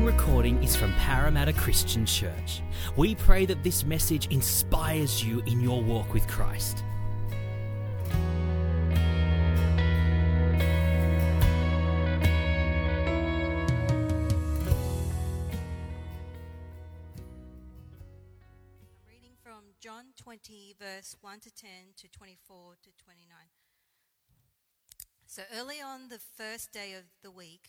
following recording is from Parramatta Christian Church. We pray that this message inspires you in your walk with Christ. I'm reading from John 20, verse 1 to 10 to 24 to 29. So early on the first day of the week,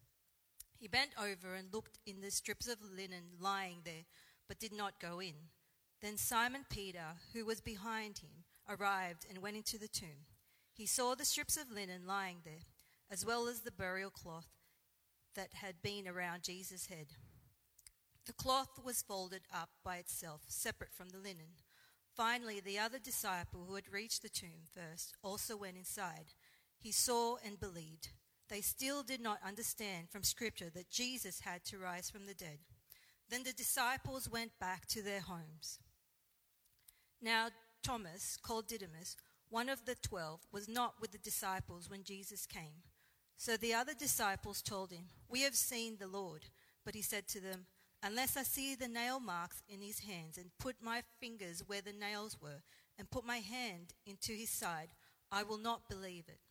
He bent over and looked in the strips of linen lying there, but did not go in. Then Simon Peter, who was behind him, arrived and went into the tomb. He saw the strips of linen lying there, as well as the burial cloth that had been around Jesus' head. The cloth was folded up by itself, separate from the linen. Finally, the other disciple who had reached the tomb first also went inside. He saw and believed. They still did not understand from Scripture that Jesus had to rise from the dead. Then the disciples went back to their homes. Now, Thomas, called Didymus, one of the twelve, was not with the disciples when Jesus came. So the other disciples told him, We have seen the Lord. But he said to them, Unless I see the nail marks in his hands, and put my fingers where the nails were, and put my hand into his side, I will not believe it.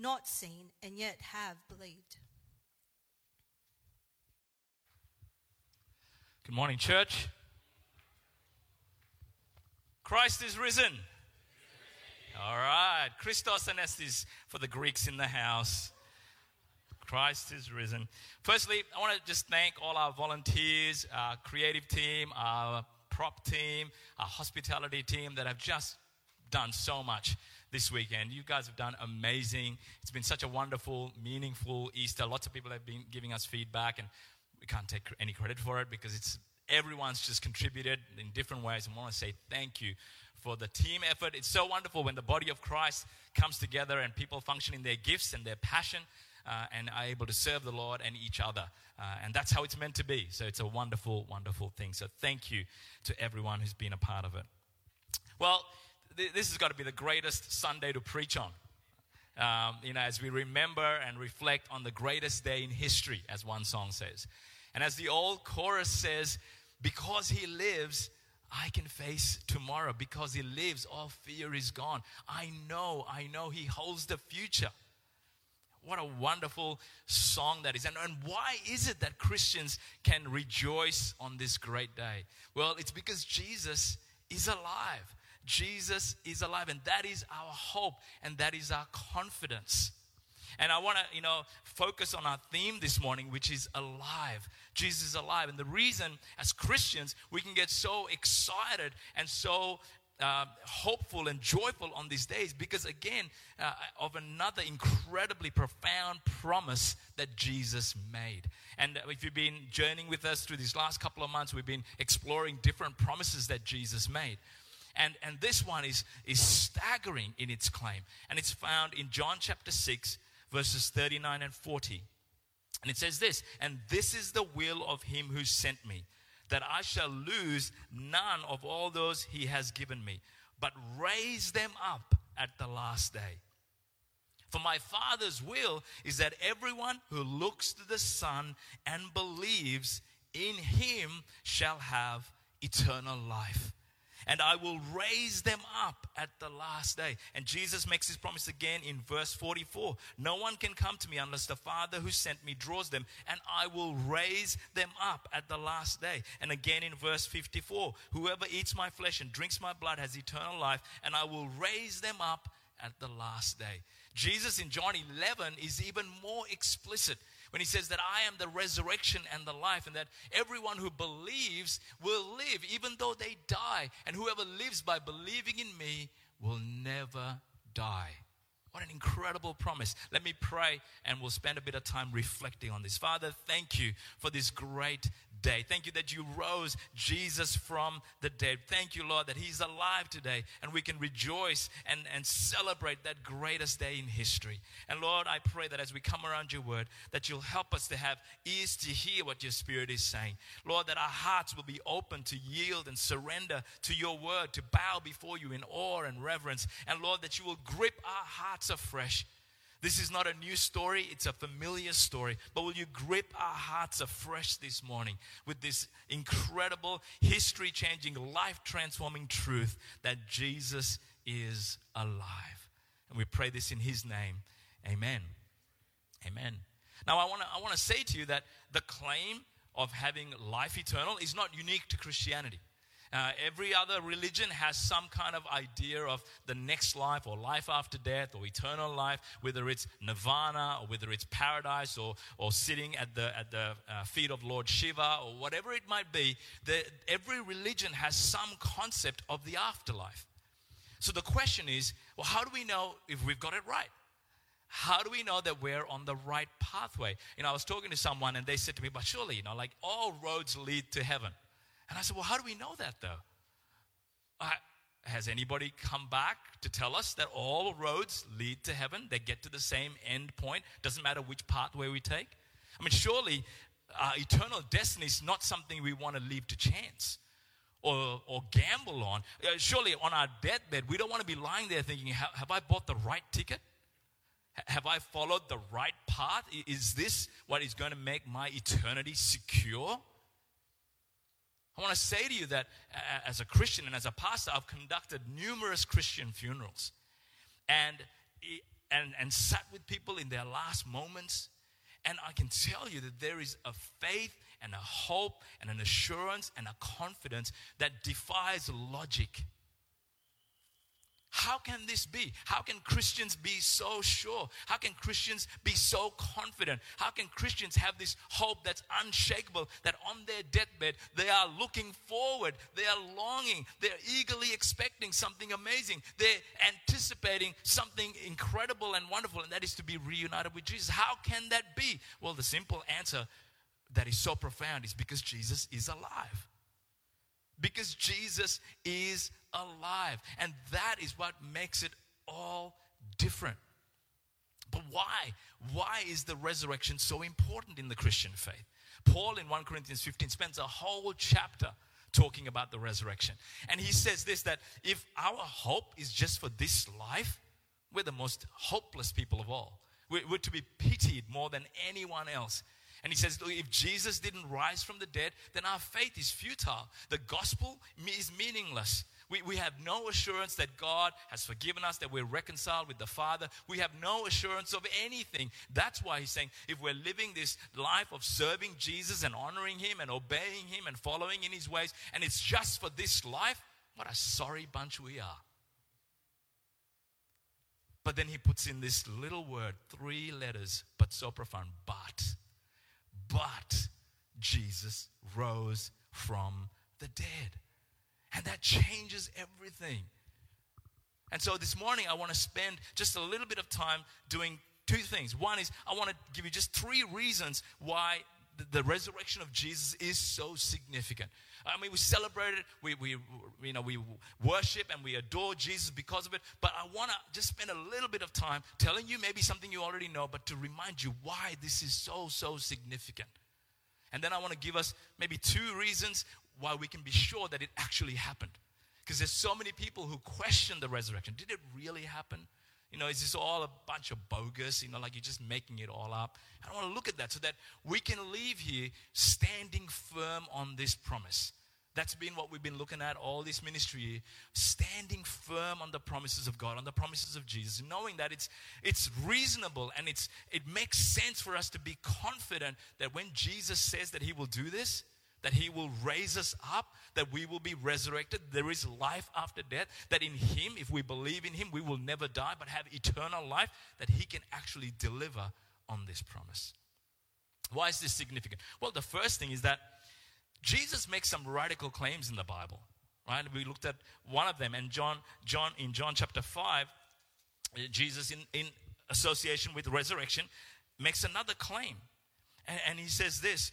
not seen and yet have believed. Good morning, church. Christ is risen. All right. Christos Anestis for the Greeks in the house. Christ is risen. Firstly, I want to just thank all our volunteers, our creative team, our prop team, our hospitality team that have just done so much this weekend. You guys have done amazing. It's been such a wonderful, meaningful Easter. Lots of people have been giving us feedback, and we can't take any credit for it because it's everyone's just contributed in different ways. And I want to say thank you for the team effort. It's so wonderful when the body of Christ comes together and people function in their gifts and their passion. Uh, and are able to serve the Lord and each other. Uh, and that's how it's meant to be. So it's a wonderful, wonderful thing. So thank you to everyone who's been a part of it. Well, this has got to be the greatest Sunday to preach on. Um, you know, as we remember and reflect on the greatest day in history, as one song says. And as the old chorus says, because he lives, I can face tomorrow. Because he lives, all fear is gone. I know, I know he holds the future. What a wonderful song that is. And, and why is it that Christians can rejoice on this great day? Well, it's because Jesus is alive. Jesus is alive, and that is our hope, and that is our confidence. And I want to, you know, focus on our theme this morning, which is alive. Jesus is alive. And the reason, as Christians, we can get so excited and so uh, hopeful and joyful on these days because, again, uh, of another incredibly profound promise that Jesus made. And if you've been journeying with us through these last couple of months, we've been exploring different promises that Jesus made. And, and this one is, is staggering in its claim. And it's found in John chapter 6, verses 39 and 40. And it says this And this is the will of him who sent me, that I shall lose none of all those he has given me, but raise them up at the last day. For my Father's will is that everyone who looks to the Son and believes in him shall have eternal life. And I will raise them up at the last day. And Jesus makes his promise again in verse 44 No one can come to me unless the Father who sent me draws them, and I will raise them up at the last day. And again in verse 54 Whoever eats my flesh and drinks my blood has eternal life, and I will raise them up at the last day. Jesus in John 11 is even more explicit when he says that I am the resurrection and the life, and that everyone who believes will live even though they die, and whoever lives by believing in me will never die. What an incredible promise. Let me pray and we'll spend a bit of time reflecting on this. Father, thank you for this great day. Thank you that you rose Jesus from the dead. Thank you, Lord, that He's alive today and we can rejoice and, and celebrate that greatest day in history. And Lord, I pray that as we come around your word, that you'll help us to have ears to hear what your Spirit is saying. Lord, that our hearts will be open to yield and surrender to your word, to bow before you in awe and reverence. And Lord, that you will grip our hearts afresh this is not a new story, it's a familiar story. But will you grip our hearts afresh this morning with this incredible, history changing, life transforming truth that Jesus is alive? And we pray this in His name. Amen. Amen. Now, I want to I wanna say to you that the claim of having life eternal is not unique to Christianity. Uh, every other religion has some kind of idea of the next life or life after death or eternal life, whether it's nirvana or whether it's paradise or, or sitting at the, at the uh, feet of Lord Shiva or whatever it might be. The, every religion has some concept of the afterlife. So the question is well, how do we know if we've got it right? How do we know that we're on the right pathway? You know, I was talking to someone and they said to me, but surely, you know, like all roads lead to heaven. And I said, Well, how do we know that though? Uh, has anybody come back to tell us that all roads lead to heaven? They get to the same end point. Doesn't matter which pathway we take. I mean, surely uh, eternal destiny is not something we want to leave to chance or, or gamble on. Uh, surely on our deathbed, we don't want to be lying there thinking, Have I bought the right ticket? Have I followed the right path? Is this what is going to make my eternity secure? I want to say to you that as a Christian and as a pastor, I've conducted numerous Christian funerals and, and, and sat with people in their last moments. And I can tell you that there is a faith and a hope and an assurance and a confidence that defies logic. How can this be? How can Christians be so sure? How can Christians be so confident? How can Christians have this hope that's unshakable that on their deathbed they are looking forward, they are longing, they're eagerly expecting something amazing, they're anticipating something incredible and wonderful, and that is to be reunited with Jesus? How can that be? Well, the simple answer that is so profound is because Jesus is alive. Because Jesus is alive. And that is what makes it all different. But why? Why is the resurrection so important in the Christian faith? Paul in 1 Corinthians 15 spends a whole chapter talking about the resurrection. And he says this that if our hope is just for this life, we're the most hopeless people of all. We're, to be pitied more than anyone else. And he says, if Jesus didn't rise from the dead, then our faith is futile. The gospel is meaningless. We, we have no assurance that God has forgiven us, that we're reconciled with the Father. We have no assurance of anything. That's why he's saying if we're living this life of serving Jesus and honoring Him and obeying Him and following in His ways, and it's just for this life, what a sorry bunch we are. But then he puts in this little word, three letters, but so profound. But, but Jesus rose from the dead. And that changes everything. And so this morning, I want to spend just a little bit of time doing two things. One is I want to give you just three reasons why the, resurrection of Jesus is so significant. I mean, we celebrate it, we, we, you know, we worship and we adore Jesus because of it. But I want to just spend a little bit of time telling you maybe something you already know, but to remind you why this is so, so significant. And then I want to give us maybe two reasons why we can be sure that it actually happened. Because there's so many people who question the resurrection. Did it really happen? You know, is this all a bunch of bogus? You know, like you're just making it all up. I want to look at that so that we can leave here standing firm on this promise That's been what we've been looking at all this ministry, standing firm on the promises of God, on the promises of Jesus, knowing that it's it's reasonable and it's it makes sense for us to be confident that when Jesus says that he will do this, that he will raise us up, that we will be resurrected, there is life after death, that in him, if we believe in him, we will never die but have eternal life, that he can actually deliver on this promise. Why is this significant? Well, the first thing is that Jesus makes some radical claims in the Bible. Right? We looked at one of them, and John, John in John chapter 5, uh, Jesus, in, in association with resurrection, makes another claim. And, and he says this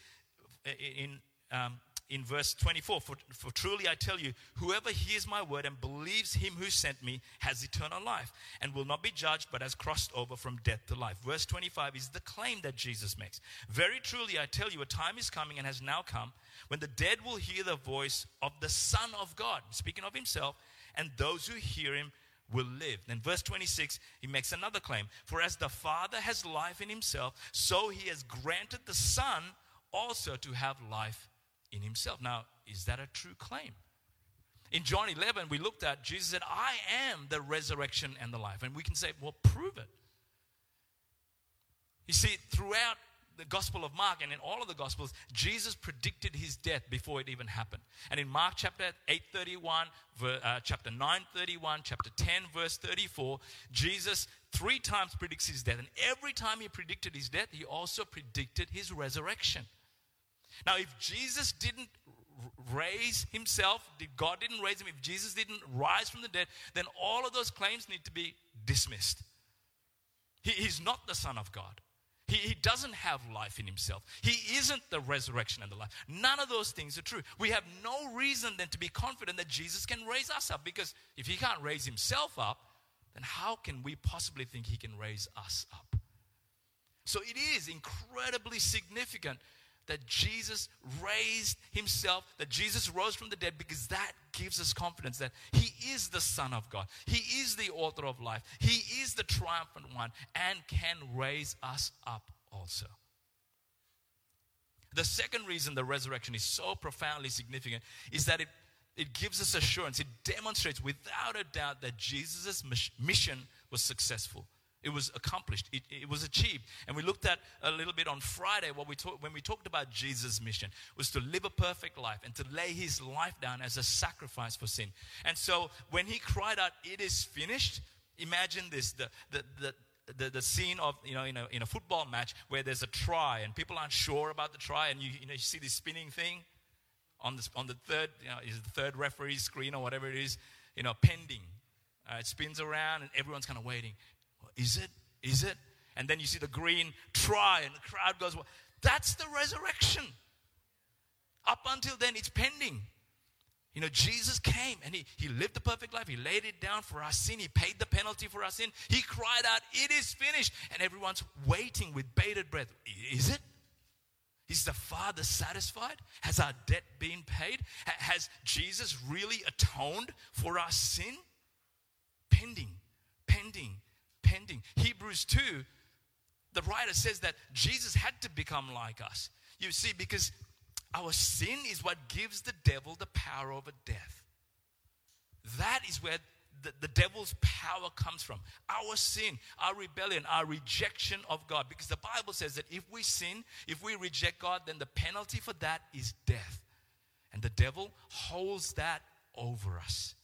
uh, in um, in verse 24 for, for truly I tell you, whoever hears my word and believes him who sent me has eternal life and will not be judged, but has crossed over from death to life. Verse 25 is the claim that Jesus makes. Very truly I tell you, a time is coming and has now come when the dead will hear the voice of the Son of God, speaking of himself, and those who hear him will live. Then, verse 26, he makes another claim For as the Father has life in himself, so he has granted the Son also to have life in himself. Now, is that a true claim? In John 11, we looked at, Jesus said, I am the resurrection and the life. And we can say, well, prove it. You see, throughout the Gospel of Mark and in all of the Gospels, Jesus predicted his death before it even happened. And in Mark chapter 8:31, uh, chapter 9:31, chapter 10 verse 34, Jesus three times predicts his death. And every time he predicted his death, he also predicted his resurrection. Now, if Jesus didn't raise himself, God didn't raise him, if Jesus didn't rise from the dead, then all of those claims need to be dismissed. He, he's not the Son of God. He, he doesn't have life in himself. He isn't the resurrection and the life. None of those things are true. We have no reason then to be confident that Jesus can raise us up because if he can't raise himself up, then how can we possibly think he can raise us up? So it is incredibly significant that Jesus raised himself, that Jesus rose from the dead, because that gives us confidence that he is the Son of God. He is the author of life. He is the triumphant one and can raise us up also. The second reason the resurrection is so profoundly significant is that it, it gives us assurance. It demonstrates without a doubt that Jesus' mission was successful. It was accomplished. It, it, was achieved. And we looked at a little bit on Friday what we talk, when we talked about Jesus' mission was to live a perfect life and to lay his life down as a sacrifice for sin. And so when he cried out, "It is finished," imagine this: the the the the, the scene of you know in a, in a football match where there's a try and people aren't sure about the try and you you know you see this spinning thing on the on the third you know is the third referee screen or whatever it is you know pending uh, it spins around and everyone's kind of waiting is it? Is it? And then you see the green try, and the crowd goes, well, That's the resurrection. Up until then, it's pending. You know, Jesus came and he, he lived the perfect life. He laid it down for our sin. He paid the penalty for our sin. He cried out, It is finished. And everyone's waiting with bated breath. Is it? Is the Father satisfied? Has our debt been paid? Has Jesus really atoned for our sin? Pending, pending, Hebrews 2, the writer says that Jesus had to become like us. You see, because our sin is what gives the devil the power over death. That is where the, the, devil's power comes from. Our sin, our rebellion, our rejection of God. Because the Bible says that if we sin, if we reject God, then the penalty for that is death. And the devil holds that over us.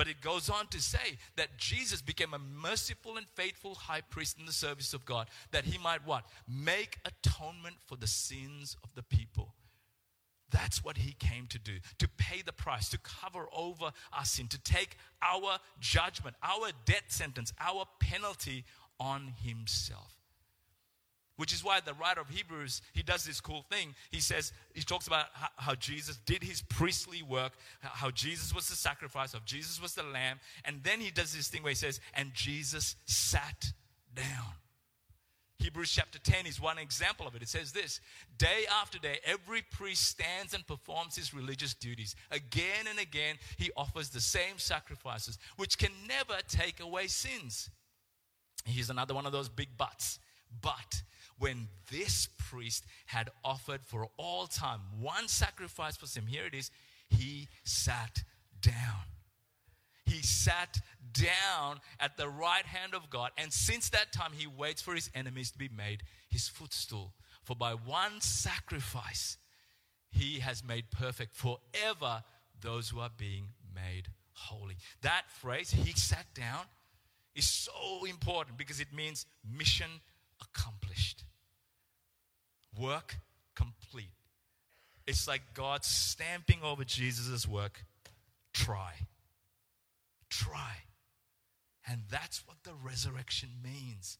But it goes on to say that Jesus became a merciful and faithful high priest in the service of God, that he might what? Make atonement for the sins of the people. That's what he came to do, to pay the price, to cover over our sin, to take our judgment, our death sentence, our penalty on himself. Which is why the writer of Hebrews, he does this cool thing. He says, he talks about how, how, Jesus did his priestly work, how Jesus was the sacrifice, of Jesus was the lamb. And then he does this thing where he says, and Jesus sat down. Hebrews chapter 10 is one example of it. It says this Day after day, every priest stands and performs his religious duties. Again and again, he offers the same sacrifices, which can never take away sins. Here's another one of those big buts. But when this priest had offered for all time one sacrifice for sin, here it is, he sat down. He sat down at the right hand of God, and since that time, he waits for his enemies to be made his footstool. For by one sacrifice, he has made perfect forever those who are being made holy. That phrase, he sat down, is so important because it means mission accomplished, work complete. It's like God stamping over Jesus' work. Try. Try. And that's what the resurrection means.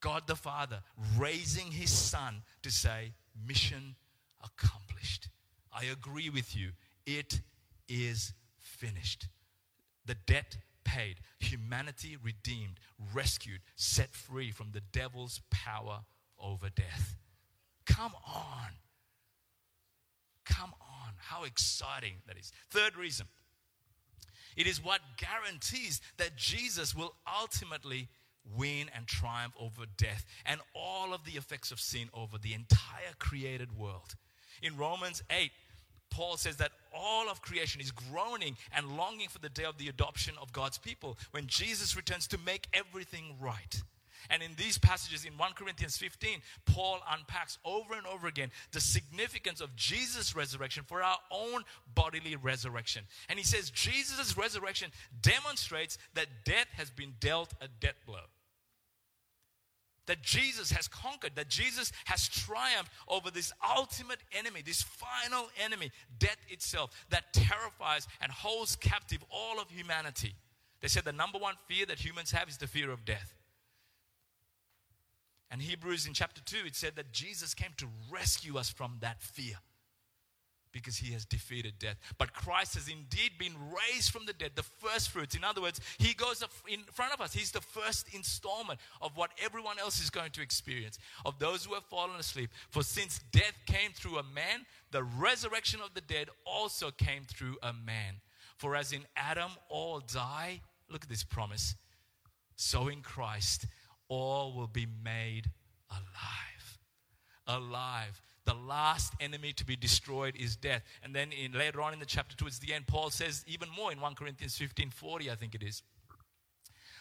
God the Father raising his Son to say, Mission accomplished. I agree with you. It is finished. The debt paid, humanity redeemed, rescued, set free from the devil's power over death. Come on. Come on. How exciting that is. Third reason it is what guarantees that Jesus will ultimately win and triumph over death and all of the effects of sin over the entire created world. In Romans 8, Paul says that all of creation is groaning and longing for the day of the adoption of God's people when Jesus returns to make everything right. And in these passages in 1 Corinthians 15, Paul unpacks over and over again the significance of Jesus' resurrection for our own bodily resurrection. And he says Jesus' resurrection demonstrates that death has been dealt a death blow that Jesus has conquered, that Jesus has triumphed over this ultimate enemy, this final enemy, death itself, that terrifies and holds captive all of humanity. They said the number one fear that humans have is the fear of death. And Hebrews in chapter 2, it said that Jesus came to rescue us from that fear because he has defeated death. But Christ has indeed been raised from the dead, the first fruits. In other words, he goes in front of us. He's the first installment of what everyone else is going to experience, of those who have fallen asleep. For since death came through a man, the resurrection of the dead also came through a man. For as in Adam all die, look at this promise, so in Christ all will be made alive. Alive the last enemy to be destroyed is death. And then in, later on in the chapter towards the end, Paul says even more in 1 Corinthians 15 40, I think it is.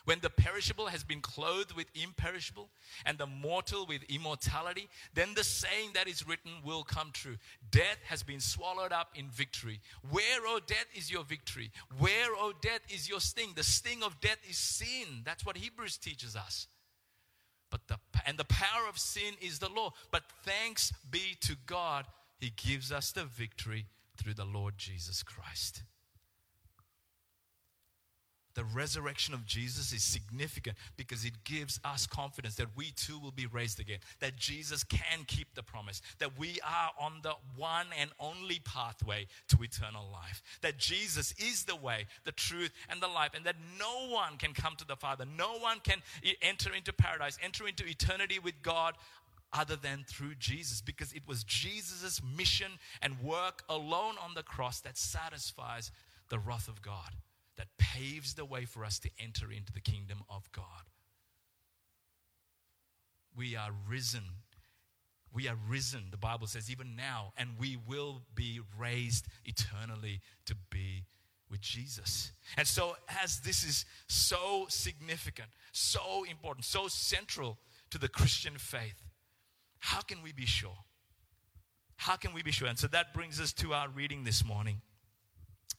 When the perishable has been clothed with imperishable and the mortal with immortality, then the saying that is written will come true. Death has been swallowed up in victory. Where, O oh, death, is your victory? Where, O oh, death, is your sting? The sting of death is sin. That's what Hebrews teaches us. But the, and the power of sin is the law. But thanks be to God, He gives us the victory through the Lord Jesus Christ. The resurrection of Jesus is significant because it gives us confidence that we too will be raised again, that Jesus can keep the promise, that we are on the one and only pathway to eternal life, that Jesus is the way, the truth, and the life, and that no one can come to the Father, no one can enter into paradise, enter into eternity with God other than through Jesus because it was Jesus' mission and work alone on the cross that satisfies the wrath of God that paves the way for us to enter into the kingdom of God. We are risen. We are risen, the Bible says, even now, and we will be raised eternally to be with Jesus. And so, as this is so significant, so important, so central to the Christian faith, how can we be sure? How can we be sure? And so that brings us to our reading this morning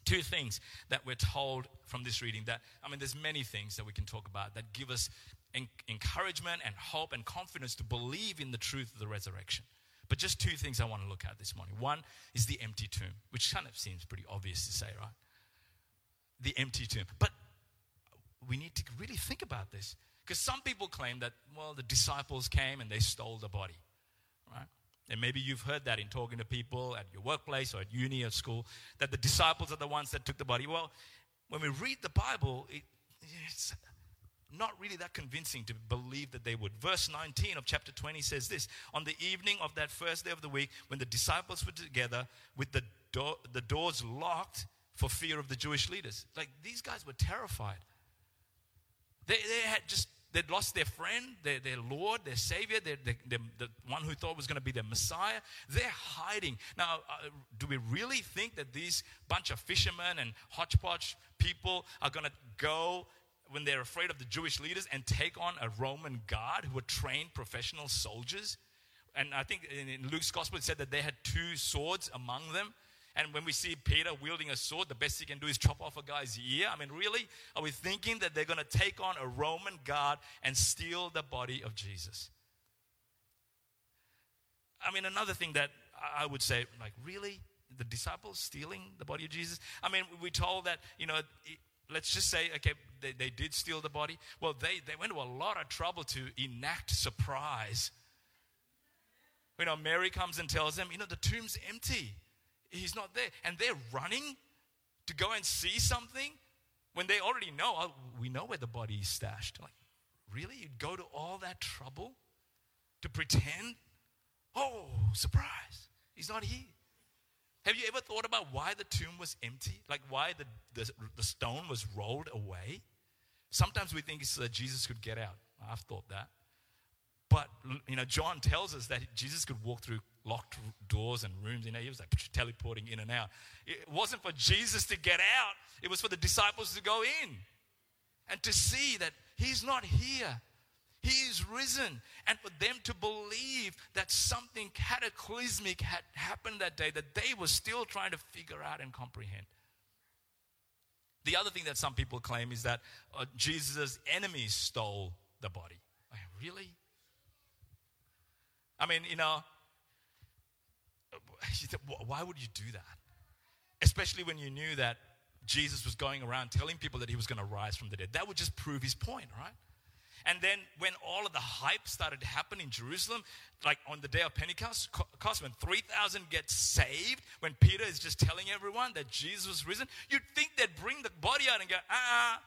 two things that we're told from this reading that i mean there's many things that we can talk about that give us en- encouragement and hope and confidence to believe in the truth of the resurrection. But just two things i want to look at this morning. One is the empty tomb which kind of seems pretty obvious to say right? The empty tomb. But we need to really think about this because some people claim that well the disciples came and they stole the body right and maybe you've heard that in talking to people at your workplace or at uni or school, that the disciples are the ones that took the body. Well, when we read the Bible, it, it's not really that convincing to believe that they would. Verse 19 of chapter 20 says this On the evening of that first day of the week, when the disciples were together with the, door, the doors locked for fear of the Jewish leaders, like these guys were terrified. They, they had just they'd lost their friend, their, their Lord, their Savior, their, their, their, the one who thought was going to be their Messiah. They're hiding. Now, uh, do we really think that these bunch of fishermen and hodgepodge people are going to go when they're afraid of the Jewish leaders and take on a Roman guard who were trained professional soldiers? And I think in Luke's gospel it said that they had two swords among them. And when we see Peter wielding a sword, the best he can do is chop off a guy's ear. I mean, really? Are we thinking that they're going to take on a Roman guard and steal the body of Jesus? I mean, another thing that I would say, like, really? The disciples stealing the body of Jesus? I mean, we told that, you know, let's just say, okay, they, they did steal the body. Well, they, they went to a lot of trouble to enact surprise. You know, Mary comes and tells them, you know, the tomb's empty. He's not there. And they're running to go and see something when they already know, oh, we know where the body is stashed. Like, really? You'd go to all that trouble to pretend? Oh, surprise. He's not here. Have you ever thought about why the tomb was empty? Like why the, the, the stone was rolled away? Sometimes we think it's so that Jesus could get out. I've thought that. But, you know, John tells us that Jesus could walk through locked doors and rooms. You know, he was like teleporting in and out. It wasn't for Jesus to get out, it was for the disciples to go in and to see that he's not here. He is risen. And for them to believe that something cataclysmic had happened that day that they were still trying to figure out and comprehend. The other thing that some people claim is that uh, Jesus' enemies stole the body. Like, really? I mean, you know, why would you do that? Especially when you knew that Jesus was going around telling people that he was going to rise from the dead. That would just prove his point, right? And then when all of the hype started to happen in Jerusalem, like on the day of Pentecost, when 3,000 get saved, when Peter is just telling everyone that Jesus was risen, you'd think they'd bring the body out and go, ah,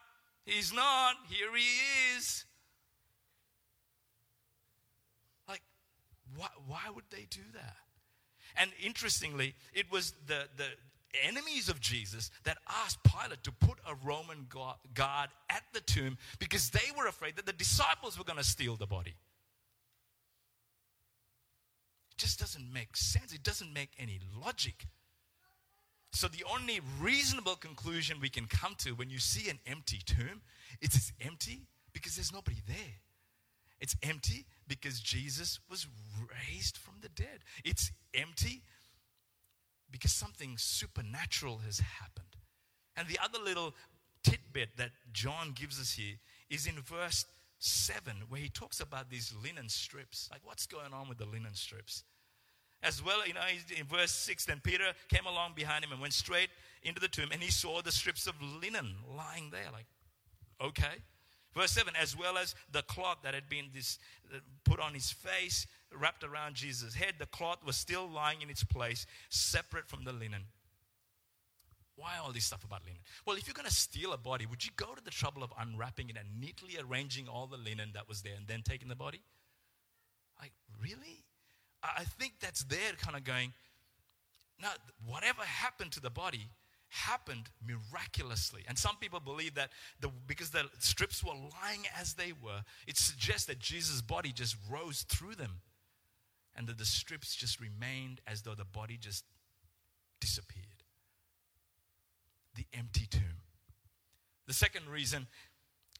he's not, here he is. Like, why, why would they do that? And interestingly, it was the, the enemies of Jesus that asked Pilate to put a Roman guard at the tomb because they were afraid that the disciples were going to steal the body. It just doesn't make sense. It doesn't make any logic. So, the only reasonable conclusion we can come to when you see an empty tomb, it's empty because there's nobody there. It's empty because Jesus was raised from the dead. It's empty because something supernatural has happened. And the other little tidbit that John gives us here is in verse 7, where he talks about these linen strips. Like, what's going on with the linen strips? As well, you know, in verse 6, then Peter came along behind him and went straight into the tomb, and he saw the strips of linen lying there. Like, okay. Verse 7 as well as the cloth that had been this, put on his face, wrapped around Jesus' head, the cloth was still lying in its place, separate from the linen. Why all this stuff about linen? Well, if you're going to steal a body, would you go to the trouble of unwrapping it and neatly arranging all the linen that was there and then taking the body? Like, really? I think that's there kind of going, now, whatever happened to the body, happened miraculously. And some people believe that the, because the strips were lying as they were, it suggests that Jesus' body just rose through them and that the strips just remained as though the body just disappeared. The empty tomb. The second reason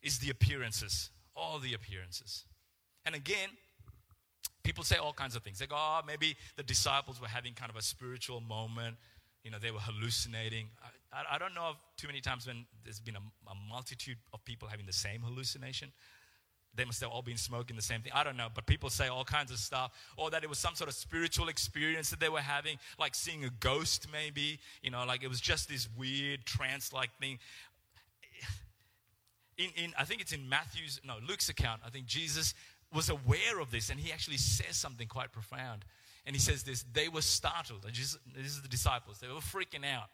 is the appearances, all the appearances. And again, people say all kinds of things. They go, oh, maybe the disciples were having kind of a spiritual moment you know, they were hallucinating. I, I don't know of too many times when there's been a, a, multitude of people having the same hallucination. They must have all been smoking the same thing. I don't know, but people say all kinds of stuff. Or that it was some sort of spiritual experience that they were having, like seeing a ghost, maybe. You know, like it was just this weird trance like thing. In, in, I think it's in Matthew's, no, Luke's account. I think Jesus was aware of this and he actually says something quite profound. And he says this they were startled. This is the disciples. They were freaking out,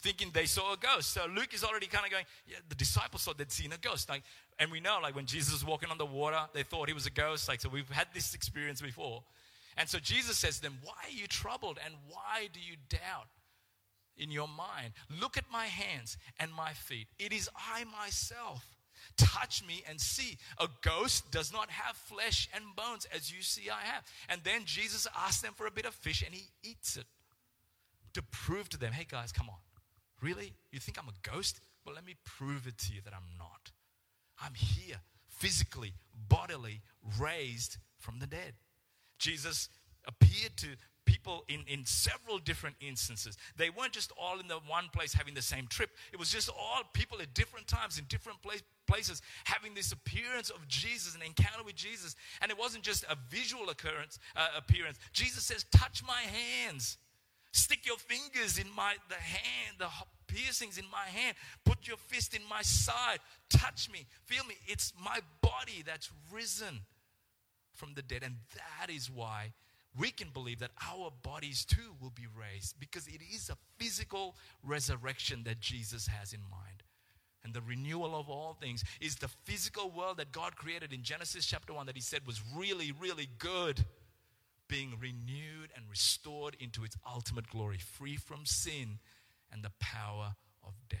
thinking they saw a ghost. So Luke is already kind of going, yeah, the disciples thought they'd seen a ghost. Like, and we know, like, when Jesus was walking on the water, they thought he was a ghost. Like, so we've had this experience before. And so Jesus says to them, Why are you troubled and why do you doubt? in your mind. Look at my hands and my feet. It is I myself. Touch me and see. A ghost does not have flesh and bones as you see I have. And then Jesus asks them for a bit of fish and he eats it to prove to them, hey guys, come on. Really? You think I'm a ghost? Well, let me prove it to you that I'm not. I'm here, physically, bodily, raised from the dead. Jesus appeared to people in, in several different instances. They weren't just all in the one place having the same trip. It was just all people at different times in different place, places having this appearance of Jesus, an encounter with Jesus. And it wasn't just a visual occurrence, uh, appearance. Jesus says, touch my hands. Stick your fingers in my the hand, the piercings in my hand. Put your fist in my side. Touch me. Feel me. It's my body that's risen from the dead. And that is why we can believe that our bodies too will be raised because it is a physical resurrection that Jesus has in mind. And the renewal of all things is the physical world that God created in Genesis chapter 1 that He said was really, really good, being renewed and restored into its ultimate glory, free from sin and the power of death.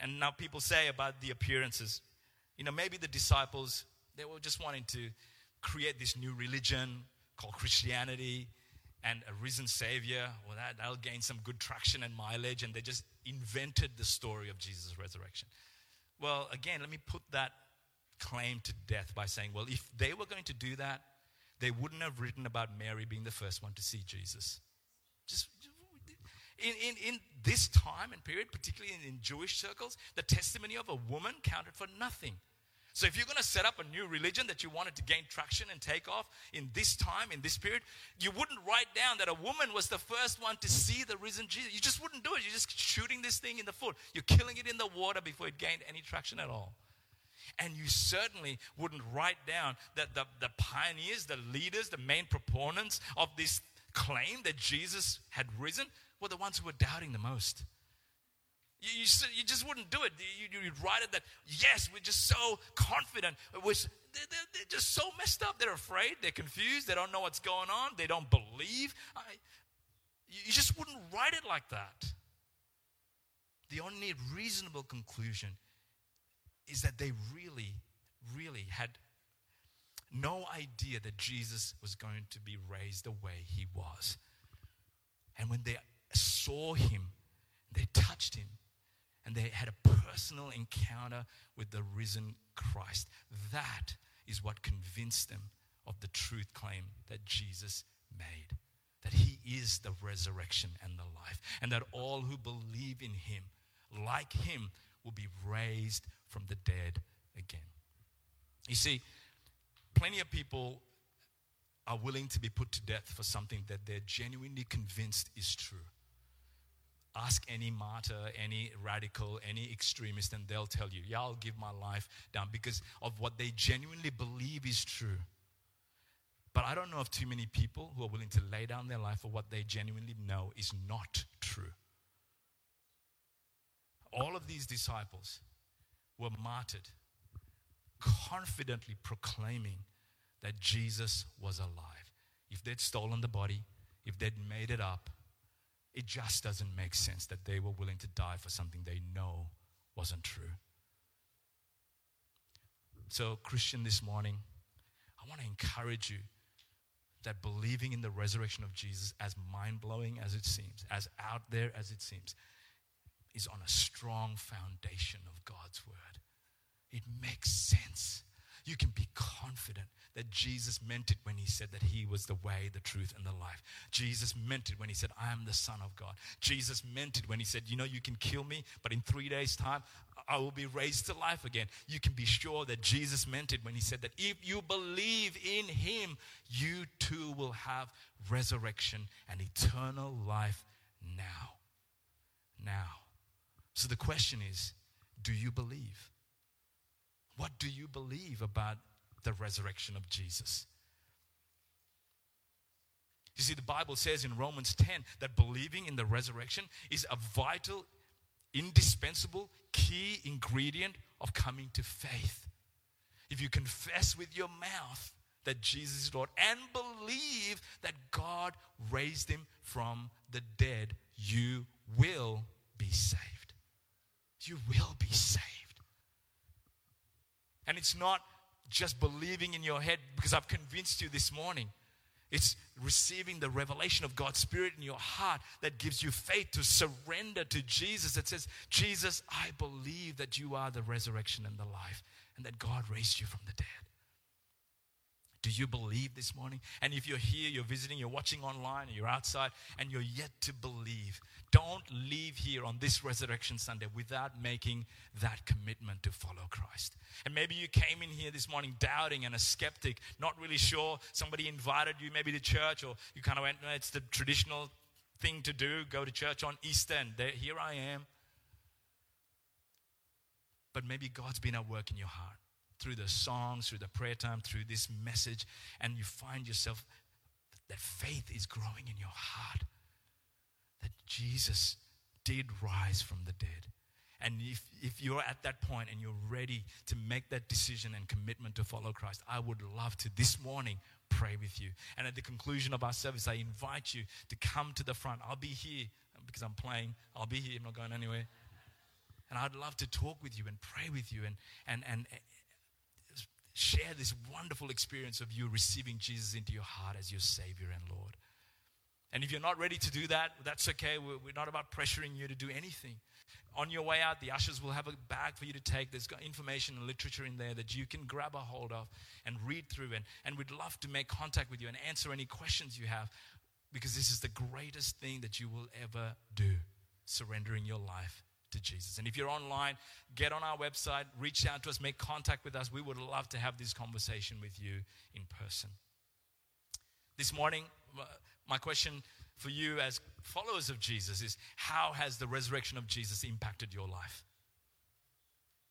And now people say about the appearances, you know, maybe the disciples they were just wanting to create this new religion called Christianity and a risen Savior. Well, that, that'll gain some good traction and mileage, and they just invented the story of Jesus' resurrection. Well, again, let me put that claim to death by saying, well, if they were going to do that, they wouldn't have written about Mary being the first one to see Jesus. Just in, in, in this time and period, particularly in, in Jewish circles, the testimony of a woman counted for nothing. So if you're going to set up a new religion that you wanted to gain traction and take off in this time, in this period, you wouldn't write down that a woman was the first one to see the risen Jesus. You just wouldn't do it. You're just shooting this thing in the foot. You're killing it in the water before it gained any traction at all. And you certainly wouldn't write down that the, the pioneers, the leaders, the main proponents of this claim that Jesus had risen were the ones who were doubting the most. You, you, you just wouldn't do it. You, would write it that, yes, we're just so confident. We're, they're, they're, just so messed up. They're afraid. They're confused. They don't know what's going on. They don't believe. I, you just wouldn't write it like that. The only reasonable conclusion is that they really, really had no idea that Jesus was going to be raised the way he was. And when they saw him, they touched him, and they had a personal encounter with the risen Christ. That is what convinced them of the truth claim that Jesus made that he is the resurrection and the life, and that all who believe in him, like him, will be raised from the dead again. You see, plenty of people are willing to be put to death for something that they're genuinely convinced is true. Ask any martyr, any radical, any extremist, and they'll tell you, Yeah, I'll give my life down because of what they genuinely believe is true. But I don't know of too many people who are willing to lay down their life for what they genuinely know is not true. All of these disciples were martyred, confidently proclaiming that Jesus was alive. If they'd stolen the body, if they'd made it up, it just doesn't make sense that they were willing to die for something they know wasn't true. So, Christian, this morning, I want to encourage you that believing in the resurrection of Jesus, as mind blowing as it seems, as out there as it seems, is on a strong foundation of God's word. It makes sense. You can be confident that Jesus meant it when he said that he was the way, the truth, and the life. Jesus meant it when he said, I am the Son of God. Jesus meant it when he said, You know, you can kill me, but in three days' time, I will be raised to life again. You can be sure that Jesus meant it when he said that if you believe in him, you too will have resurrection and eternal life now. Now. So the question is do you believe? What do you believe about the resurrection of Jesus. You see, the Bible says in Romans 10 that believing in the resurrection is a vital, indispensable, key ingredient of coming to faith. If you confess with your mouth that Jesus is Lord and believe that God raised him from the dead, you will be saved. you will be saved. And it's not just believing in your head because I've convinced you this morning. It's receiving the revelation of God's Spirit in your heart that gives you faith to surrender to Jesus. That says, Jesus, I believe that you are the resurrection and the life, and that God raised you from the dead. Do you believe this morning? And if you're here, you're visiting, you're watching online, you're outside, and you're yet to believe, don't leave here on this Resurrection Sunday without making that commitment to follow Christ. And maybe you came in here this morning doubting and a skeptic, not really sure. Somebody invited you maybe to church, or you kind of went, no, it's the traditional thing to do go to church on Easter, and there, here I am. But maybe God's been at work in your heart through the songs, through the prayer time, through this message, and you find yourself that faith is growing in your heart. That Jesus did rise from the dead. And if, if you're at that point and you're ready to make that decision and commitment to follow Christ, I would love to this morning pray with you. And at the conclusion of our service, I invite you to come to the front. I'll be here because I'm playing. I'll be here, I'm not going anywhere. And I'd love to talk with you and pray with you and, and, and share this wonderful experience of you receiving Jesus into your heart as your Savior and Lord. And if you're not ready to do that, that's okay. We're, not about pressuring you to do anything. On your way out, the ushers will have a bag for you to take. There's got information and literature in there that you can grab a hold of and read through. And, and we'd love to make contact with you and answer any questions you have because this is the greatest thing that you will ever do surrendering your life to Jesus. And if you're online, get on our website, reach out to us, make contact with us. We would love to have this conversation with you in person. This morning, my question for you as followers of Jesus is how has the resurrection of Jesus impacted your life?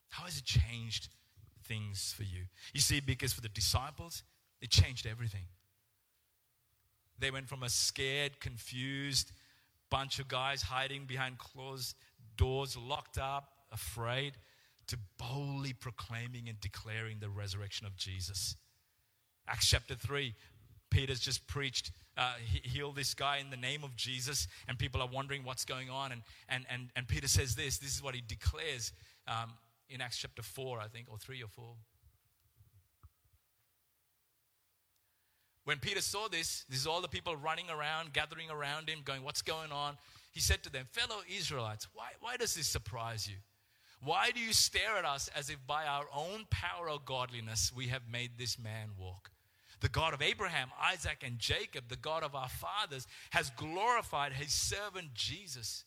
How has it changed things for you? You see, because for the disciples, it changed everything. They went from a scared, confused bunch of guys hiding behind closed doors locked up, afraid, to boldly proclaiming and declaring the resurrection of Jesus. Acts chapter 3, Peter's just preached, uh, he healed this guy in the name of Jesus, and people are wondering what's going on. And, and, and, and Peter says this this is what he declares um, in Acts chapter 4, I think, or 3 or 4. When Peter saw this, this is all the people running around, gathering around him, going, What's going on? He said to them, Fellow Israelites, why, why does this surprise you? Why do you stare at us as if by our own power or godliness we have made this man walk? The God of Abraham, Isaac, and Jacob, the God of our fathers, has glorified his servant Jesus.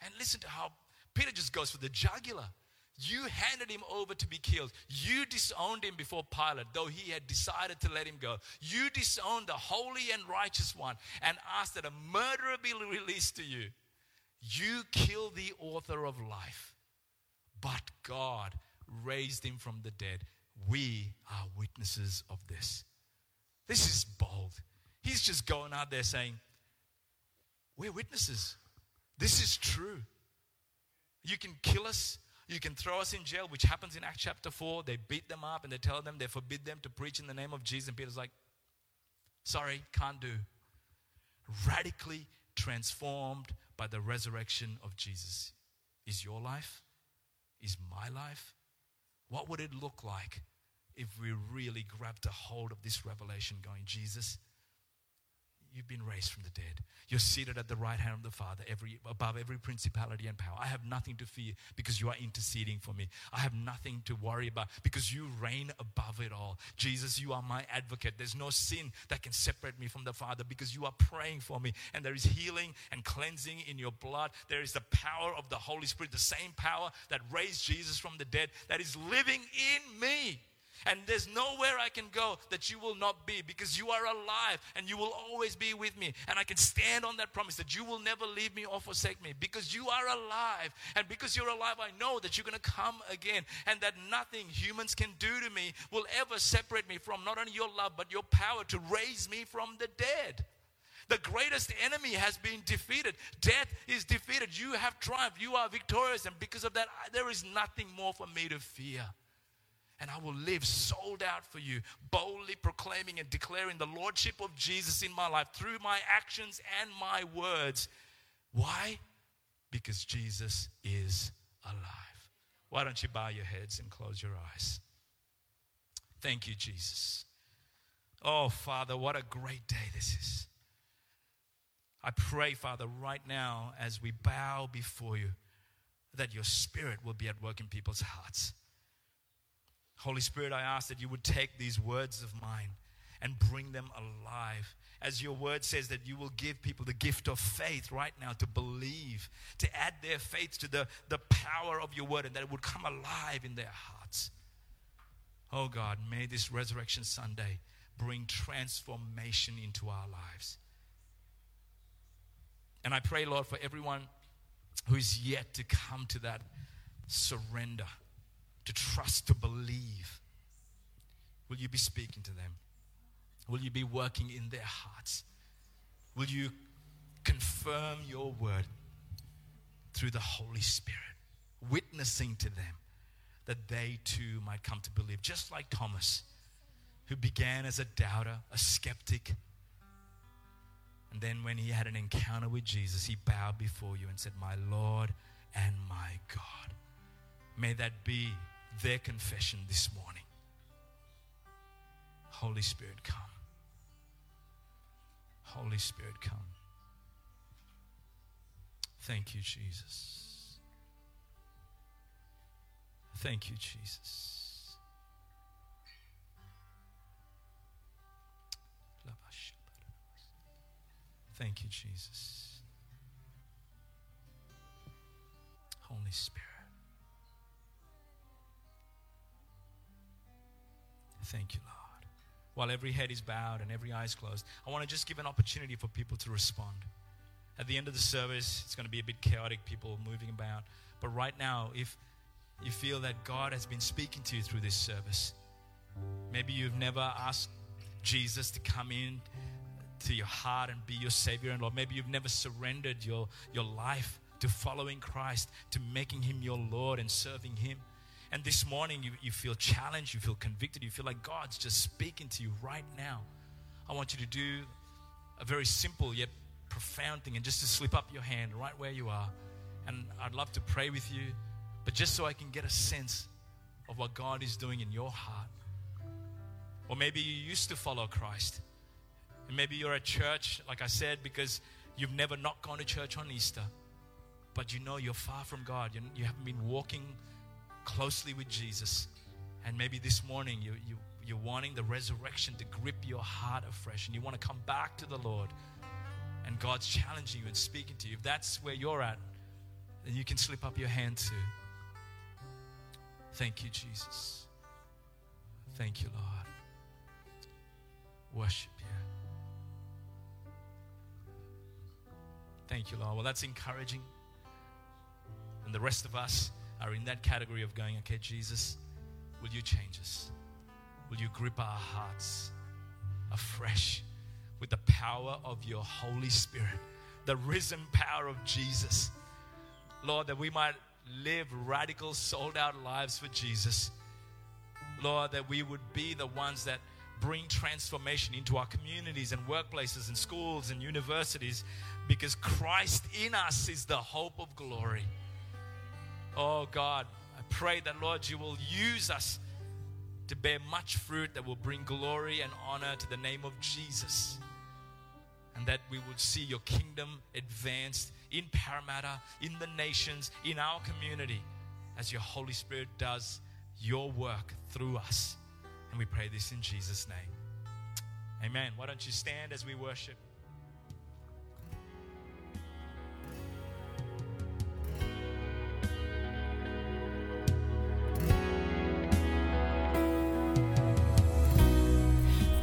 And listen to how Peter just goes for the jugular. You handed him over to be killed. You disowned him before Pilate, though he had decided to let him go. You disowned the holy and righteous one and asked that a murderer be released to you. You killed the author of life, but God raised him from the dead. We are witnesses of this. This is bold. He's just going out there saying, We're witnesses. This is true. You can kill us, you can throw us in jail, which happens in Acts chapter 4. They beat them up and they tell them, they forbid them to preach in the name of Jesus. And Peter's like, sorry, can't do. Radically transformed by the resurrection of Jesus. Is your life? Is my life? What would it look like if we really grabbed a hold of this revelation going, Jesus, you've been raised from the dead. You're seated at the right hand of the Father, every, above every principality and power. I have nothing to fear because you are interceding for me. I have nothing to worry about because you reign above it all. Jesus, you are my advocate. There's no sin that can separate me from the Father because you are praying for me. And there is healing and cleansing in your blood. There is the power of the Holy Spirit, the same power that raised Jesus from the dead that is living in me. And there's nowhere I can go that you will not be because you are alive and you will always be with me. And I can stand on that promise that you will never leave me or forsake me because you are alive. And because you're alive, I know that you're going to come again and that nothing humans can do to me will ever separate me from not only your love, but your power to raise me from the dead. The greatest enemy has been defeated. Death is defeated. You have triumphed. You are victorious. And because of that, there is nothing more for me to fear and I will live sold out for you, boldly proclaiming and declaring the Lordship of Jesus in my life through my actions and my words. Why? Because Jesus is alive. Why don't you bow your heads and close your eyes? Thank you, Jesus. Oh, Father, what a great day this is. I pray, Father, right now as we bow before you, that your Spirit will be at work in people's hearts. Holy Spirit, I ask that you would take these words of mine and bring them alive. As your word says, that you will give people the gift of faith right now to believe, to add their faith to the, the power of your word, and that it would come alive in their hearts. Oh God, may this Resurrection Sunday bring transformation into our lives. And I pray, Lord, for everyone who is yet to come to that surrender, to trust, to believe. Will you be speaking to them? Will you be working in their hearts? Will you confirm your word through the Holy Spirit, witnessing to them that they too might come to believe, just like Thomas, who began as a doubter, a skeptic. And then when he had an encounter with Jesus, he bowed before you and said, My Lord and my God. May that be their confession this morning. Holy Spirit, come. Holy Spirit, come. Thank you, Jesus. Thank you, Jesus. Thank you, Jesus. Holy Spirit. Thank you, Lord while every head is bowed and every eye is closed, I want to just give an opportunity for people to respond. At the end of the service, it's going to be a bit chaotic, people moving about. But right now, if you feel that God has been speaking to you through this service, maybe you've never asked Jesus to come in to your heart and be your Savior and Lord. Maybe you've never surrendered your, your life to following Christ, to making Him your Lord and serving Him. And this morning you, you feel challenged, you feel convicted, you feel like God's just speaking to you right now. I want you to do a very simple yet profound thing and just to slip up your hand right where you are. And I'd love to pray with you, but just so I can get a sense of what God is doing in your heart. Or maybe you used to follow Christ. And maybe you're at church, like I said, because you've never not gone to church on Easter. But you know you're far from God. You, you haven't been walking closely with Jesus. And maybe this morning you, you, you're wanting the resurrection to grip your heart afresh and you want to come back to the Lord. And God's challenging you and speaking to you. If that's where you're at, then you can slip up your hand too. Thank you, Jesus. Thank you, Lord. Worship you. Thank you, Lord. Well, that's encouraging. And the rest of us, are in that category of going, okay, Jesus, will you change us? Will you grip our hearts afresh with the power of your Holy Spirit, the risen power of Jesus? Lord, that we might live radical, sold out lives for Jesus. Lord, that we would be the ones that bring transformation into our communities and workplaces and schools and universities because Christ in us is the hope of glory. Oh God, I pray that, Lord, you will use us to bear much fruit that will bring glory and honor to the name of Jesus. And that we would see your kingdom advanced in Parramatta, in the nations, in our community, as your Holy Spirit does your work through us. And we pray this in Jesus' name. Amen. Why don't you stand as we worship?